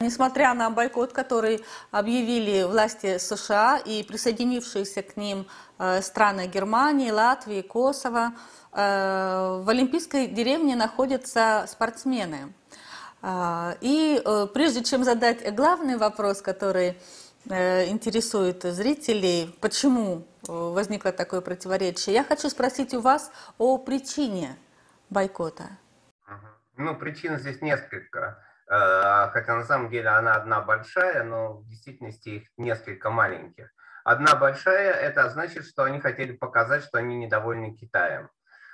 Несмотря на бойкот, который объявили власти США и присоединившиеся к ним э, страны Германии, Латвии, Косово, э, в Олимпийской деревне находятся спортсмены. Э, и прежде чем задать главный вопрос, который интересует зрителей, почему возникло такое противоречие, я хочу спросить у вас о причине бойкота. Ну, причин здесь несколько. Э, хотя на самом деле она одна большая, но в действительности их несколько маленьких. Одна большая, это значит, что они хотели показать, что они недовольны Китаем.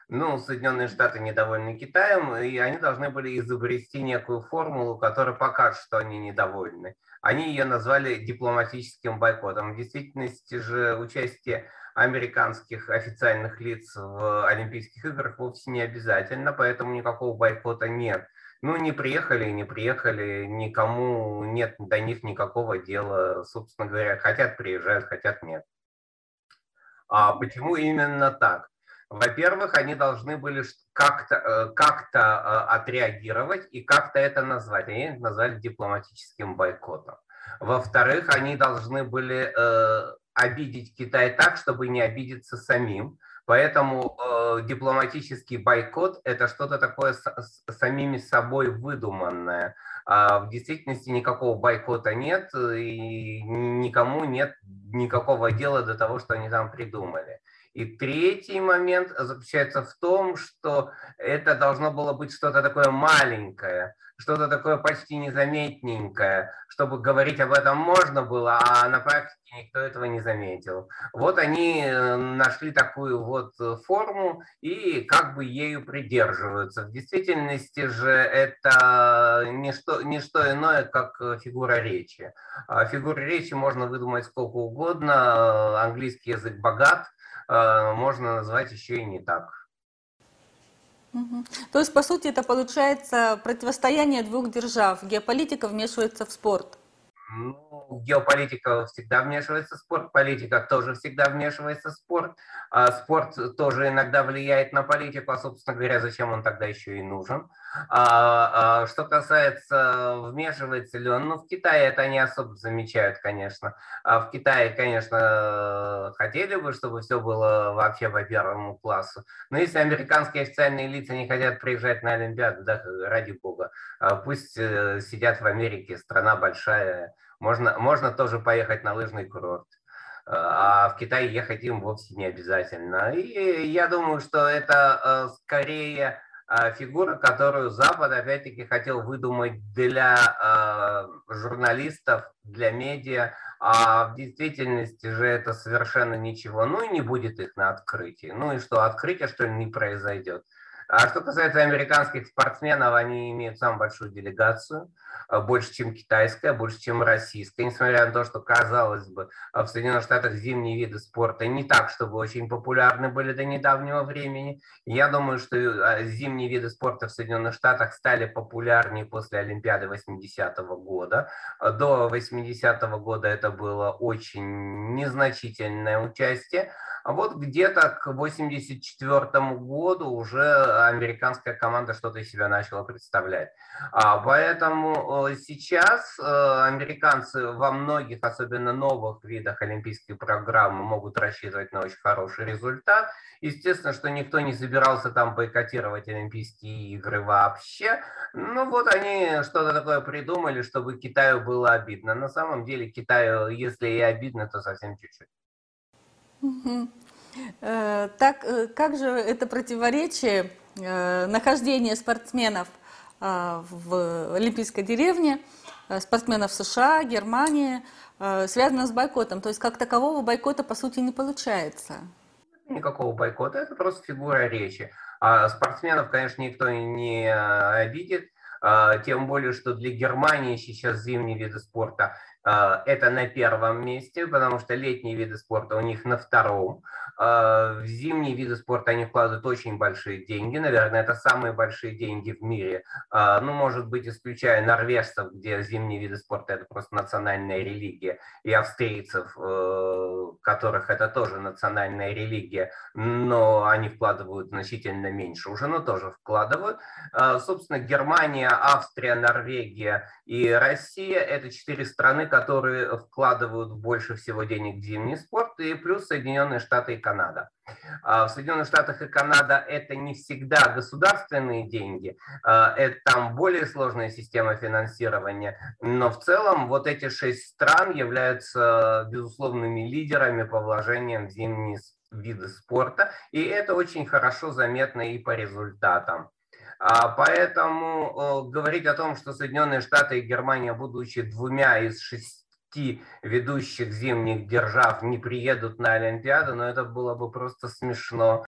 Ну, Соединенные Штаты недовольны Китаем, и они должны были изобрести некую формулу, которая покажет, что они недовольны. Они ее назвали дипломатическим бойкотом. В действительности же участие американских официальных лиц в Олимпийских играх вовсе не обязательно, поэтому никакого бойкота нет. Ну, не приехали, не приехали, никому нет до них никакого дела, собственно говоря, хотят приезжают, хотят нет. А почему именно так? Во-первых, они должны были как-то э, как э, отреагировать и как-то это назвать. Они это назвали дипломатическим бойкотом. Во-вторых, они должны были э, обидеть Китай так, чтобы не обидеться самим. Поэтому э, дипломатический бойкот – это что-то такое с, с самими собой выдуманное. А в действительности никакого бойкота нет, и никому нет никакого дела до того, что они там придумали. И третий момент заключается в том, что это должно было быть что-то такое маленькое, что-то такое почти незаметненькое, чтобы говорить об этом можно было, а на практике никто этого не заметил. Вот они э, нашли такую вот форму и как бы ею придерживаются. В действительности же это не что, не что иное, как фигура речи. А фигуру речи можно выдумать сколько угодно, английский язык богат, Э, можно назвать еще и не так. Угу. То есть, по сути, это получается противостояние двух держав. Геополитика вмешивается в спорт. Ну, геополитика всегда вмешивается в спорт, политика тоже всегда вмешивается в спорт. А спорт тоже иногда влияет на политику, а, собственно говоря, зачем он тогда еще и нужен. А, а, что касается, вмешивается ли он, ну, в Китае это не особо замечают, конечно. А в Китае, конечно, хотели бы, чтобы все было вообще по первому классу. Но если американские официальные лица не хотят приезжать на Олимпиаду, да, ради бога, а пусть э, сидят в Америке, страна большая, можно, можно тоже поехать на лыжный курорт. А в Китай ехать им вовсе не обязательно. И я думаю, что это э, скорее а, фигура, которую Запад опять-таки хотел выдумать для э, журналистов, для медиа, а в действительности же это совершенно ничего. Ну и не будет их на открытии. Ну и что, открытие что ли не произойдет. А что касается американских спортсменов, они имеют самую большую делегацию – а, больше, чем китайская, больше, чем российская, несмотря на то, что, казалось бы, а, в Соединенных Штатах зимние виды спорта не так, чтобы очень популярны были до недавнего времени. Я думаю, что а, зимние виды спорта в Соединенных Штатах стали популярнее после Олимпиады 80-го года. До 80-го года это было очень незначительное участие. А вот где-то к 1984 году уже американская команда что-то из себя начала представлять. А, поэтому э, сейчас э, американцы во многих, особенно новых видах олимпийской программы, могут рассчитывать на очень хороший результат. Естественно, что никто не собирался там бойкотировать Олимпийские игры вообще. Ну вот они что-то такое придумали, чтобы Китаю было обидно. На самом деле Китаю, если и обидно, то совсем чуть-чуть. Э, так, э, как же это противоречие э, нахождения спортсменов в Олимпийской деревне, спортсменов США, Германии, связано с бойкотом? То есть как такового бойкота по сути не получается? Никакого бойкота, это просто фигура речи. А спортсменов, конечно, никто не обидит, тем более, что для Германии сейчас зимние виды спорта это на первом месте, потому что летние виды спорта у них на втором. В зимние виды спорта они вкладывают очень большие деньги. Наверное, это самые большие деньги в мире. Ну, может быть, исключая норвежцев, где зимние виды спорта – это просто национальная религия, и австрийцев, которых это тоже национальная религия, но они вкладывают значительно меньше уже, но тоже вкладывают. Собственно, Германия, Австрия, Норвегия и Россия – это четыре страны, которые вкладывают больше всего денег в зимний спорт, и плюс Соединенные Штаты и Канада. В Соединенных Штатах и Канада это не всегда государственные деньги, это там более сложная система финансирования, но в целом вот эти шесть стран являются безусловными лидерами по вложениям в зимние виды спорта, и это очень хорошо заметно и по результатам. Поэтому говорить о том, что Соединенные Штаты и Германия, будучи двумя из шести ведущих зимних держав, не приедут на Олимпиаду, но это было бы просто смешно.